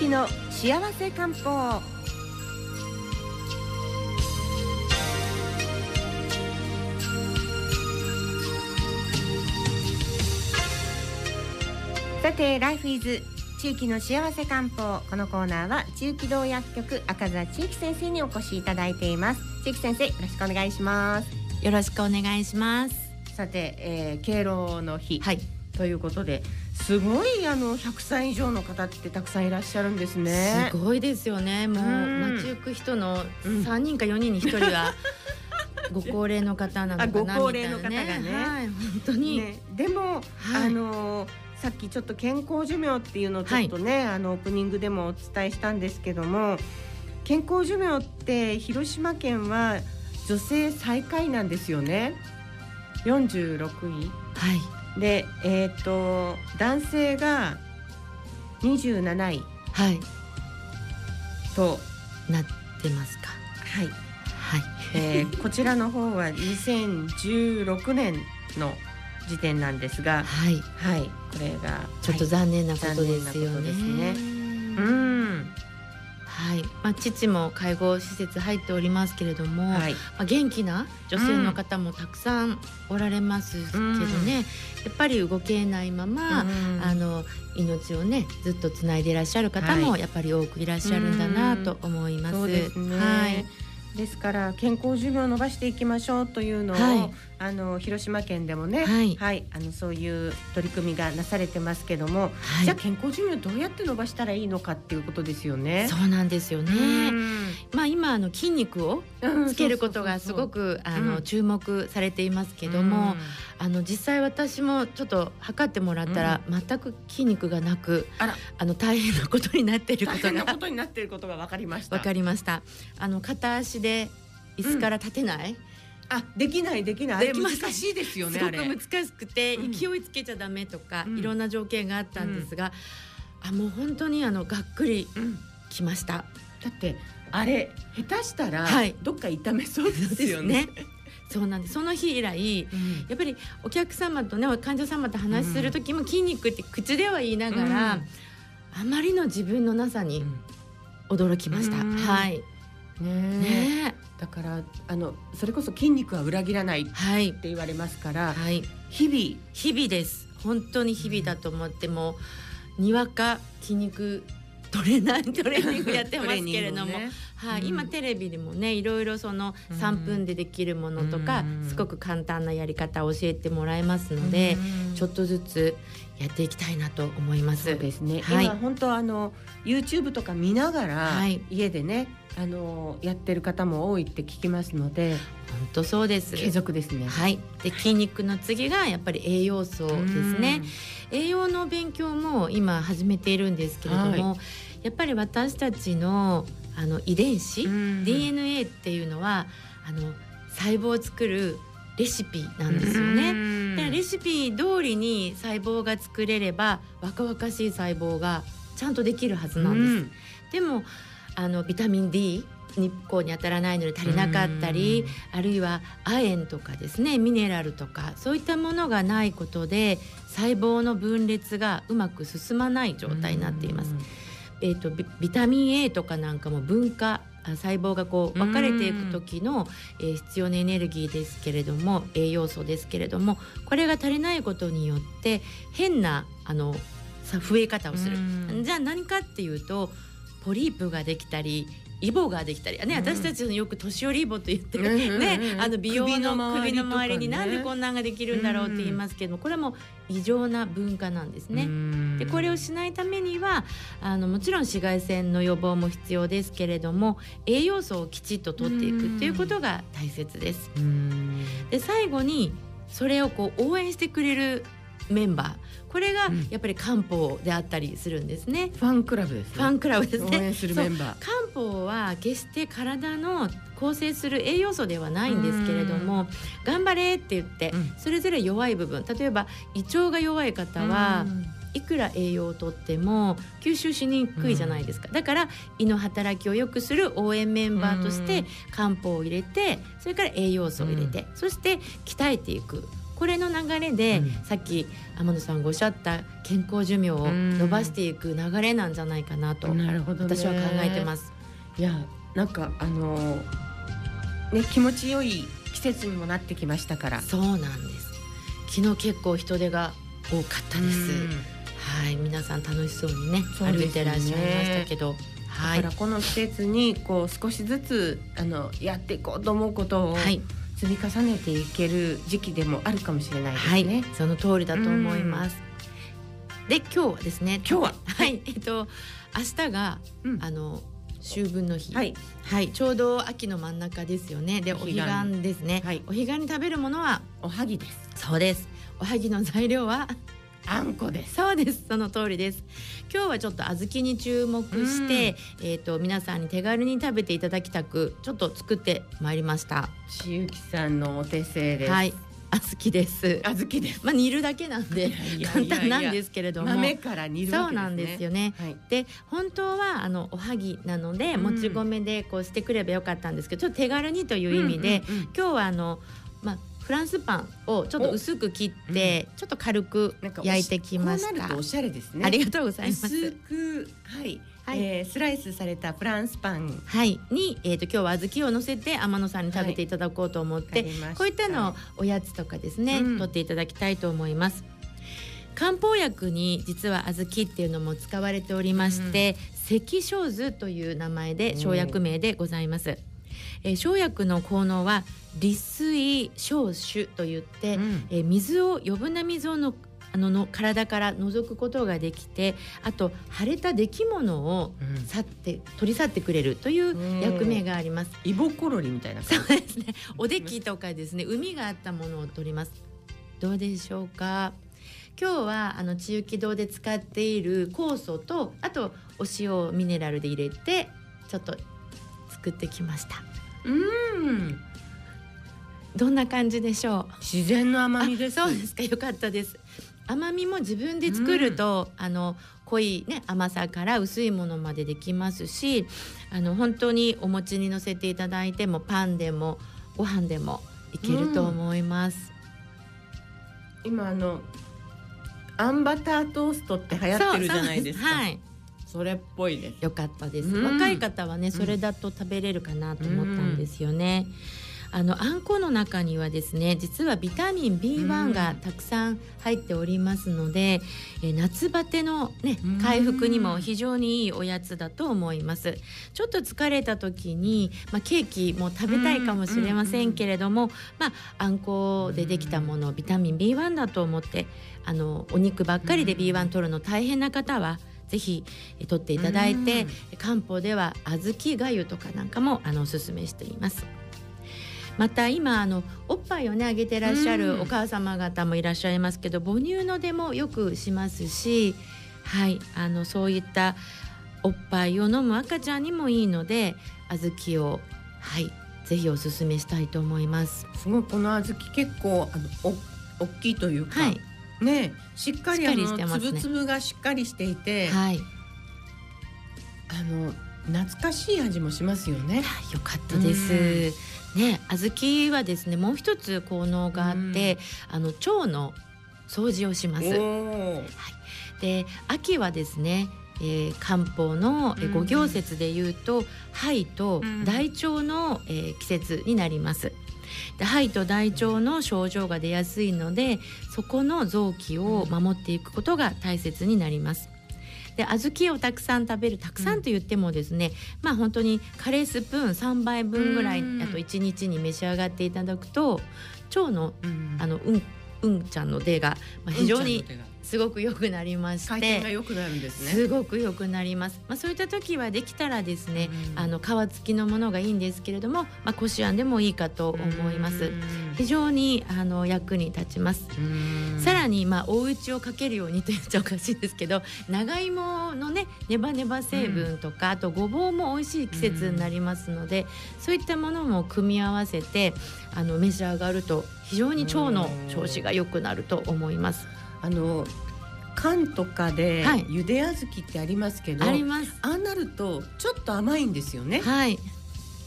きの幸せ漢方。さてライフイズ地域の幸せ漢方。このコーナーは地域道薬局赤座地域先生にお越しいただいています。地域先生よろしくお願いします。よろしくお願いします。さて、えー、敬老の日、はい、ということですごいあの100歳以上の方ってたくさんいらっしゃるんですね。すごいですよね。もう街行く人の3人か4人に1人は、ご高齢の方なのかなご高齢の方がね、はい、本当に、ね、でも、はい、あのさっきちょっと健康寿命っていうのをちょっとね、はい、あのオープニングでもお伝えしたんですけども健康寿命って広島県は女性最下位なんですよね。46位。はいで、えーと、男性が27位、はい、と。なってますか。はい、はい。えー、こちらの方は2016年の時点なんですが、はい、はい、これがちょっと残念なことですよね。ね。うんはい、まあ、父も介護施設入っておりますけれども、はい、まあ、元気な女性の方もたくさんおられますけどね、うん、やっぱり動けないまま、うん、あの命をねずっとつないでいらっしゃる方もやっぱり多くいらっしゃるんだなと思います。はい。ですから健康寿命を伸ばしていきましょうというのを、はい、あの広島県でもね、はい、はい、あのそういう取り組みがなされてますけども、はい、じゃあ健康寿命どうやって伸ばしたらいいのかっていうことですよね。そうなんですよね。まあ今あの筋肉をつけることがすごくあの注目されていますけども、あの実際私もちょっと測ってもらったら、全く筋肉がなく、ああの大変なことになっていることがことになっていることが分かりました。分かりました。あの片足で椅子から立てない。あできないできない。難しいですよねすごく難しくて、勢いつけちゃダメとか、いろんな条件があったんですが、あもう本当にあのがっくりきました。だってあれ下手したら、どっか痛めそうですよね。そうなんです。その日以来、うん、やっぱりお客様とね患者様と話する時も筋肉って口では言いながら、うん、あまりの自分のなさに驚きました。はいね。だからあのそれこそ筋肉は裏切らないって言われますから、はい、日々。日々です。本当に日々だと思っても、にわか筋肉トレーナー トレーニングやってますけれども、ね、はい、うん、今テレビでもねいろいろその3分でできるものとか、うん、すごく簡単なやり方を教えてもらえますので、うん、ちょっとずつやっていきたいなと思います。そうですね。はい、今本当あの YouTube とか見ながら、はい、家でねあのやってる方も多いって聞きますので本当そうです。継続ですね。はい。で筋肉の次がやっぱり栄養素ですね。栄養の勉強も今始めているんですけれども、はい、やっぱり私たちのあの遺伝子 DNA っていうのはあの細胞を作るレシピなんですよね。でレシピ通りに細胞が作れれば若々しい細胞がちゃんとできるはずなんです。でもあのビタミン D 日光に当たらないので足りなかったりあるいは亜鉛とかですねミネラルとかそういったものがないことで細胞の分裂がうまく進まない状態になっています。えーと、ビタミン A とかなんかも分化細胞がこう分かれていく時の、えー、必要なエネルギーですけれども栄養素ですけれどもこれが足りないことによって変なあの増え方をする。じゃあ何かっていうとポリープができたりイボができたりね、うん、私たちのよく年寄りイボと言ってる、ね、あの美容の首の周りになんでこんなんができるんだろうって言いますけどもこれも異常な文化なんですね。でこれをしないためにはあのもちろん紫外線の予防も必要ですけれども栄養素をきちっと取っていくっていうことが大切です。で最後にそれをこう応援してくれるメンバー。これがやっぱり漢方であったりするんですね。ファンクラブです、ね、ファンクラブですね。応援するメンバー。漢方は決して体の構成する栄養素ではないんですけれども頑張れって言って、それぞれ弱い部分。例えば胃腸が弱い方はいくら栄養をとっても吸収しにくいじゃないですか、だから胃の働きを良くする応援メンバーとして漢方を入れてそれから栄養素を入れて、そして鍛えていくこれの流れで、うん、さっき天野さんがおっしゃった健康寿命を伸ばしていく流れなんじゃないかなと、なるほど、私は考えてます。いやなんかあのね気持ちよい季節にもなってきましたから。そうなんです。昨日結構人手が多かったです、はい皆さん楽しそうにね、ね、歩いてらっしゃいましたけど。はい、だからこの季節にこう少しずつあのやっていこうと思うことを、はい積み重ねていける時期でもあるかもしれないですね。はい、その通りだと思います。で今日はですね今日は？はいえっと明日が、うん、あの秋分の日、はい、はい、ちょうど秋の真ん中ですよね。でお彼岸ですね、はい、お彼岸に食べるものはおはぎです。そうです。おはぎの材料はあんこです。そうです。その通りです。今日はちょっと小豆に注目して、えっ、ー、と皆さんに手軽に食べていただきたくちょっと作ってまいりました。しゆきさんのお手製です。はい。小豆です。小豆です。まあ煮るだけなんで簡単なんですけれども、豆から煮る、ね、そうなんですよね。はい、で本当はあのおはぎなので、もち米でこうしてくればよかったんですけど、ちょっと手軽にという意味で、うんうんうん、今日はあのまあフランスパンをちょっと薄く切って、ちょっと軽く焼いてきました。おしゃれですね。ありがとうございます。薄くはい。はい、えー、スライスされたフランスパン、はい、に、えーと、今日は小豆を乗せて天野さんに食べていただこうと思って、はい、こういったのおやつとかですね、うん、取っていただきたいと思います。漢方薬に実は小豆っていうのも使われておりまして、うん、赤小図という名前で生薬名でございます。えー、生薬の効能は利水小酒といって、うん、えー、水を余分な水をのあのの体から除くことができてあと腫れた出来物を去って、うん、取り去ってくれるという役目があります。イボコロリみたいなそうですね。おできとかですね、海があったものを取ります。どうでしょうか？今日はあの千雪堂で使っている酵素とあとお塩ミネラルで入れてちょっと作ってきました。うん。どんな感じでしょう？自然の甘みです。そうですか。よかったです。甘みも自分で作ると、うん、あの濃いね甘さから薄いものまでできますしあの本当にお餅にのせていただいてもパンでもご飯でもいけると思います、うん、今あのあんバタートーストって流行ってるじゃないですか。はいそれっぽいですよかったです、うん、若い方はねそれだと食べれるかなと思ったんですよね、あのあんこの中にはですね実はビタミン B1 がたくさん入っておりますので、うん、え夏バテのね回復にも非常にいいおやつだと思います。ちょっと疲れた時にまあ、ケーキも食べたいかもしれませんけれども、まああんこでできたものビタミン B1 だと思ってあのお肉ばっかりで B1 取るの大変な方はぜひ取っていただいて漢方では小豆がゆとかなんかもあのおすすめしています。また今あのおっぱいをねあげてらっしゃるお母様方もいらっしゃいますけど、母乳の出もよくしますし、はいあのそういったおっぱいを飲む赤ちゃんにもいいので小豆をはいぜひおすすめしたいと思います。すごいこの小豆結構あのお大きいというか、はい、ねしっかりあのし、ね、つぶがしっかりしていて、はい、あの懐かしい味もしますよね。よかったです。ね、小豆はですねもう一つ効能があって、あの腸の掃除をします。はい、で秋はですねえー、漢方の五行説でいうと、肺と大腸の、えー、季節になります。で肺と大腸の症状が出やすいのでそこの臓器を守っていくことが大切になります。で小豆をたくさん食べるたくさんと言ってもですね、うん、まあ本当にカレースプーン3杯分ぐらい、あと1日に召し上がっていただくと腸の、うん、あのうんうんちゃんの出が、まあ、非常にすごく良くなりまして。良くなるんですね。すごく良くなります。まあそういった時はできたらですね、うん、あの皮付きのものがいいんですけれどもまあこしあんでもいいかと思います。非常にあの役に立ちます。さらにまあお家をかけるようにと言っちゃおかしいですけど長芋のねネバネバ成分とか、うん、あとごぼうも美味しい季節になりますのでそういったものも組み合わせてあの召し上がると非常に腸の調子が良くなると思います。あの缶とかでゆで小豆ってありますけど、ありますああなるとちょっと甘いんですよね。はい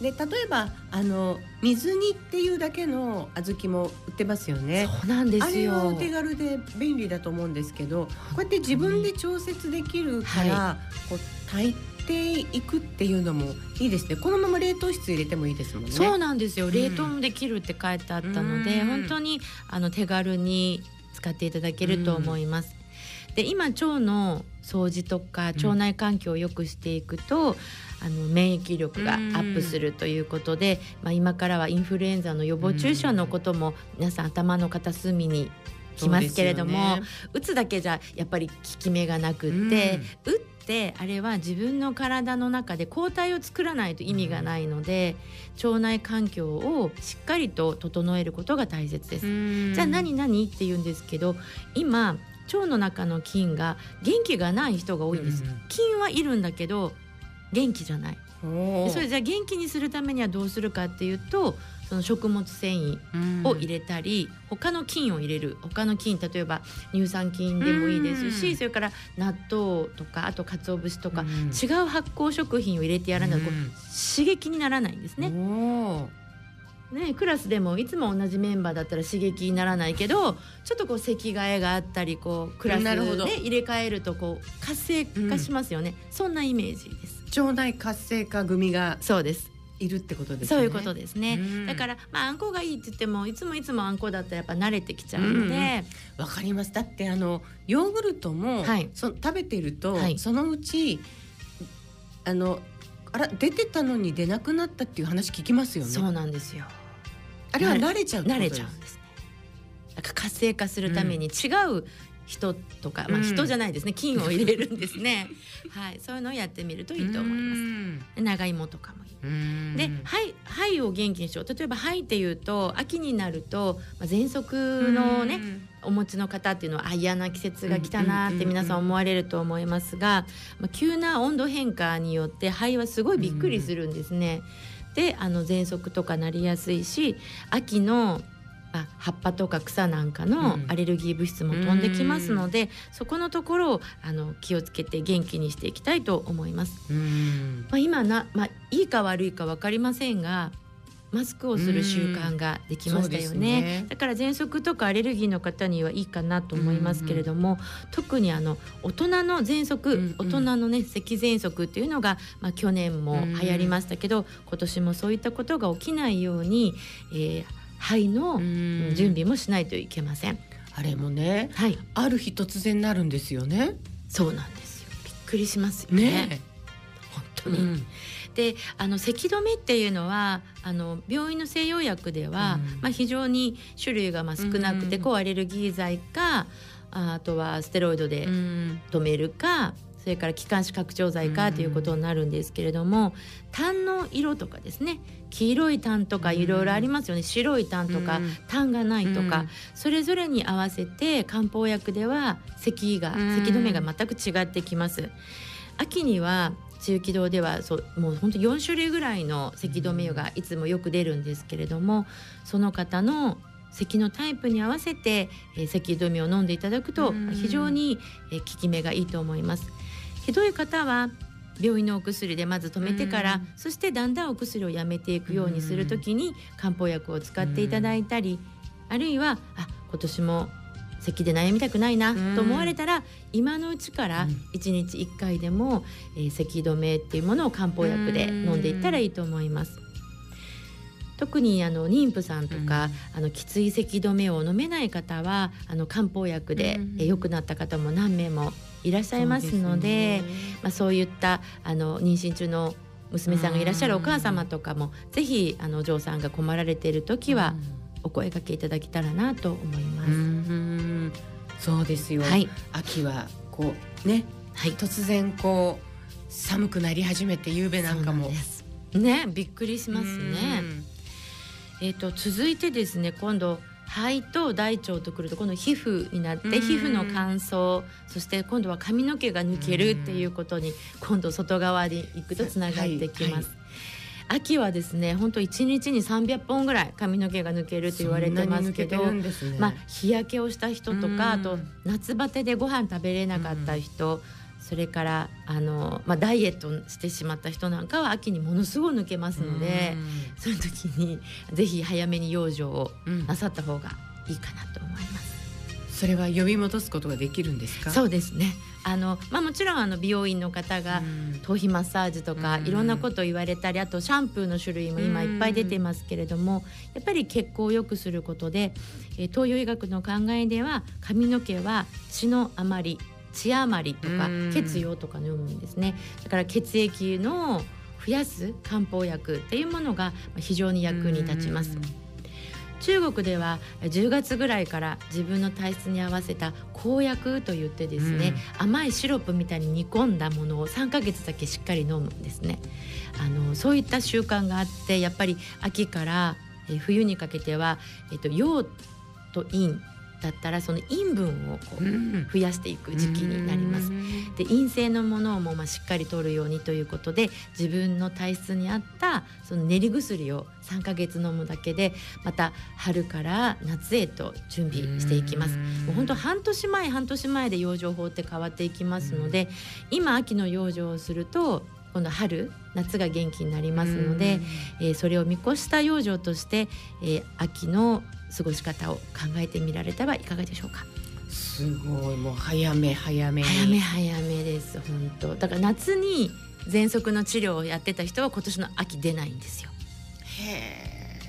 で例えばあの水煮っていうだけの小豆も売ってますよね。そうなんですよ。あれはお手軽で便利だと思うんですけど、こうやって自分で調節できるから、はい、こう炊いていくっていうのもいいですね。このまま冷凍室入れてもいいですもんね。そうなんですよ。冷凍もできるって書いてあったので、うん、本当にあの手軽に使っていただけると思います。で今腸の掃除とか腸内環境を良くしていくと、うん、あの免疫力がアップするということで、まあ、今からはインフルエンザの予防注射のことも皆さん頭の片隅にきますけれども、ね、打つだけじゃやっぱり効き目がなくって、打ってあれは自分の体の中で抗体を作らないと意味がないので、腸内環境をしっかりと整えることが大切です。じゃあ何何って言うんですけど今腸の中の菌が元気がない人が多いんです、うん、菌はいるんだけど元気じゃない。それじゃあ元気にするためにはどうするかっていうとその食物繊維を入れたり、うん、他の菌を入れる他の菌例えば乳酸菌でもいいですし、うん、それから納豆とかあと鰹節とか、うん、違う発酵食品を入れてやらないと、刺激にならないんですね。ね、クラスでもいつも同じメンバーだったら刺激にならないけどちょっとこう席替えがあったりこうクラスで、ね、入れ替えるとこう活性化しますよね、うん、そんなイメージです。腸内活性化組が。そうですいるってことですね。そういうことですね。うん、だからまああんこがいいって言ってもいつもいつもあんこだったらやっぱ慣れてきちゃうので。わ、うん、かります。だってあのヨーグルトも、はい、そ食べてると、はい、そのうちあのあら出てたのに出なくなったっていう話聞きますよね。そうなんですよ。あれは慣れちゃう慣れちゃうんですね。なんか活性化するために違う人とか、うん、まあ人じゃないですね菌を入れるんですね。はい、そういうのをやってみるといいと思います。長芋とかもいい。で、肺肺を元気にしよう。例えば肺っていうと秋になると、まあ、喘息のねお持ちの方っていうのはあ嫌な季節が来たなって皆さん思われると思いますが、まあ、急な温度変化によって肺はすごいびっくりするんですね。であの喘息とかなりやすいし秋のあ葉っぱとか草なんかのアレルギー物質も飛んできますので、うん、そこのところをあの気をつけて元気にしていきたいと思います。まあ、今な、まあ、いいか悪いか分かりませんがマスクをする習慣ができましたよね。ね、だから喘息とかアレルギーの方にはいいかなと思いますけれども、うんうん、特にあの大人の喘息、うんうん、大人のね咳喘息っていうのが、まあ、去年も流行りましたけど、うん、今年もそういったことが起きないように、えー、肺の準備もしないといけません。あれもね、はい、ある日突然なるんですよね。そうなんですよ。びっくりしますよね。ね本当に。うんであの咳止めっていうのはあの病院の西洋薬では、うん、まあ、非常に種類がまあ少なくて、うん、抗アレルギー剤かあとはステロイドで止めるか、それから気管支拡張剤かということになるんですけれども、痰の色とかですね。黄色い痰とかいろいろありますよね、白い痰とか、痰がないとか、それぞれに合わせて漢方薬では咳が咳止めが全く違ってきます。秋には中気道ではそうもう本当4種類ぐらいの咳止め湯がいつもよく出るんですけれどもその方の咳のタイプに合わせて、えー、咳止めを飲んでいただくと非常に、えー、効き目がいいと思います。ひどい方は病院のお薬でまず止めてから、そしてだんだんお薬をやめていくようにするときに漢方薬を使っていただいたり、あるいはあ今年も咳で悩みたくないなと思われたら、今のうちから1日1回でも、えー、咳止めっていうものを漢方薬で飲んでいったらいいと思います。特にあの妊婦さんとか、うん、あのきつい咳止めを飲めない方はあの漢方薬で良、うん、くなった方も何名もいらっしゃいますので、ね、まあ、そういったあの妊娠中の娘さんがいらっしゃるお母様とかも、うん、ぜひあのお嬢さんが困られている時は、お声掛けいただけたらなと思います。そうですよ、はい、秋はこうね、はい、突然こう寒くなり始めて夕べなんかも。ねびっくりしますね。えっ、ー、と続いてですね今度肺と大腸とくると今度皮膚になって皮膚の乾燥そして今度は髪の毛が抜けるっていうことに今度外側に行くとつながってきます。はい。はい。秋はですね本当一日に300本ぐらい髪の毛が抜けると言われてますけど、ね、まあ日焼けをした人とかあと夏バテでご飯食べれなかった人、それからあの、まあ、ダイエットしてしまった人なんかは秋にものすごい抜けますのでそういう時にぜひ早めに養生をなさった方がいいかなと思います。それは呼び戻すことができるんですか？そうですね。あの、まあ、もちろんあの美容院の方が頭皮マッサージとかいろんなことを言われたりあとシャンプーの種類も今いっぱい出てますけれどもやっぱり血行を良くすることで、えー、東洋医学の考えでは髪の毛は血の余り血余りとか血用とかの読むんですね。だから血液の増やす漢方薬っていうものが非常に役に立ちます。中国では10月ぐらいから自分の体質に合わせた公薬といってですね、うん、甘いシロップみたいに煮込んだものを3ヶ月だけしっかり飲むんですね。あのそういった習慣があってやっぱり秋から冬にかけては、えっと、陽と陰だったらその陰分をこう増やしていく時期になります。で陰性のものをもまあしっかりとるようにということで自分の体質に合ったその練り薬を3ヶ月飲むだけでまた春から夏へと準備していきます。もう本当半年前半年前で養生法って変わっていきますので今秋の養生をすると今度春夏が元気になりますので、えー、それを見越した養生として、えー、秋の過ごし方を考えてみられたらいかがでしょうか？すごいもう早め早め早め早めです本当だから夏に喘息の治療をやってた人は今年の秋出ないんですよ。へえ。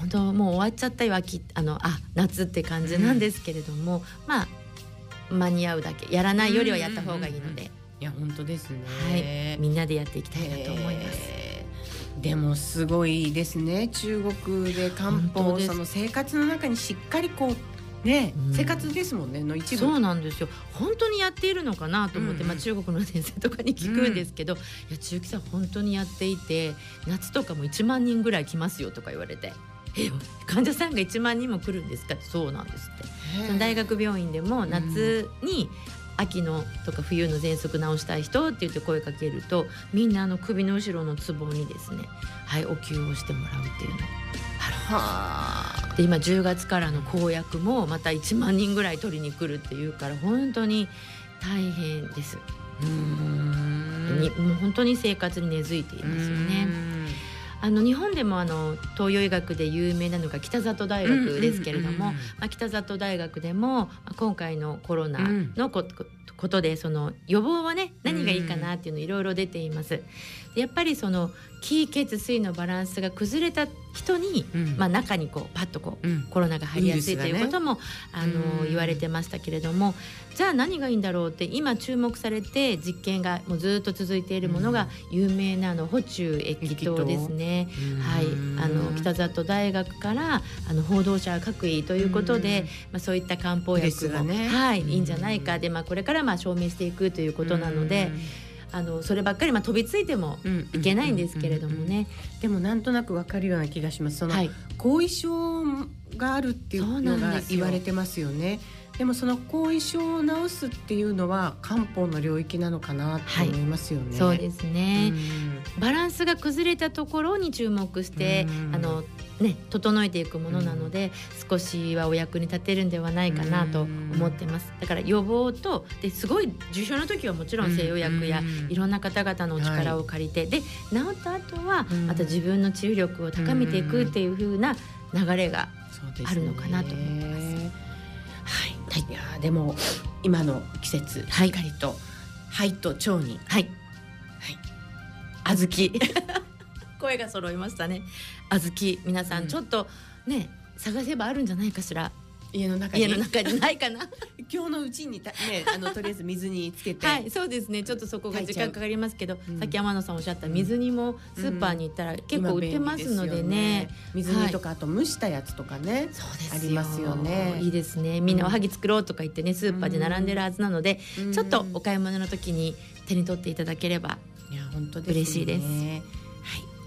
本当もう終わっちゃったよ秋あのあ夏って感じなんですけれども、うん、まあ間に合うだけやらないよりはやった方がいいので。いや本当ですね、はい、みんなでやっていきたいなと思います。でもすごいですね。中国で漢方その生活の中にしっかりこうね、うん、生活ですもんねの一部。そうなんですよ。本当にやっているのかなと思って、うん。うん、まあ、中国の先生とかに聞くんですけど、うん、いや中期さん本当にやっていて夏とかも1万人ぐらい来ますよとか言われて。え患者さんが1万人も来るんですか？そうなんですって。大学病院でも夏に秋のとか冬の喘息治したい人って言って声かけるとみんなあの首の後ろのツボにですねはいお灸をしてもらうっていうのあるで今10月からの公約もまた1万人ぐらい取りに来るっていうから本当に大変です。うんにもう本当に生活に根付いていますよね。あの日本でもあの東洋医学で有名なのが北里大学ですけれども、まあ、北里大学でも今回のコロナのこ,、ことでその予防はね何がいいかなっていうのいろいろ出ています。やっぱりその気血水のバランスが崩れた人に、うん、まあ、中にこうパッとこう、うん、コロナが入りやすいということも、ね、あの言われてましたけれどもじゃあ何がいいんだろうって今注目されて実験がもうずっと続いているものが有名なの補中液糖ですね。はい、あの北里大学からあの報道者各位ということで、まあ、そういった漢方薬も、ね、はい、いいんじゃないか。で、まあ、これからまあ証明していくということなので。あのそればっかりまあ飛びついてもいけないんですけれどもね、でもなんとなくわかるような気がします。その、はい、後遺症があるっていうのが言われてますよね。でもその後遺症を治すっていうのは漢方の領域なのかなと思いますよね。はい、そうですね、バランスが崩れたところに注目して、あのね整えていくものなので、少しはお役に立てるんではないかなと思ってます。だから予防とですごい重症の時はもちろん西洋薬やいろんな方々のお力を借りて、で治った後はまた自分の治癒力を高めていくっていう風な流れがあるのかなと思ってます。はい、いやでも今の季節しっかりと肺と腸に。はい、はい、小豆 声が揃いましたね。小豆皆さんちょっとね、探せばあるんじゃないかしら。家の中に。家の中にないかな。今日のうちにたねあのとりあえず水につけて。はいそうですね。ちょっとそこが時間かかりますけど、うん、さっき天野さんおっしゃった水煮もスーパーに行ったら結構売ってますのでね。ね、水煮とか、あと蒸したやつとかね。ありますよね。いいですね。みんなおはぎ作ろうとか言ってねスーパーで並んでるはずなので、うん、ちょっとお買い物の時に手に取っていただければいや本当です、ね、嬉しいです。はい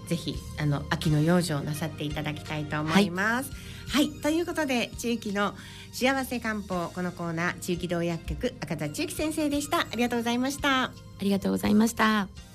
ぜひあの秋の養生なさっていただきたいと思います、はい、はい、ということで地域の幸せ漢方。このコーナー地域同薬局赤田千幸先生でした。ありがとうございました。ありがとうございました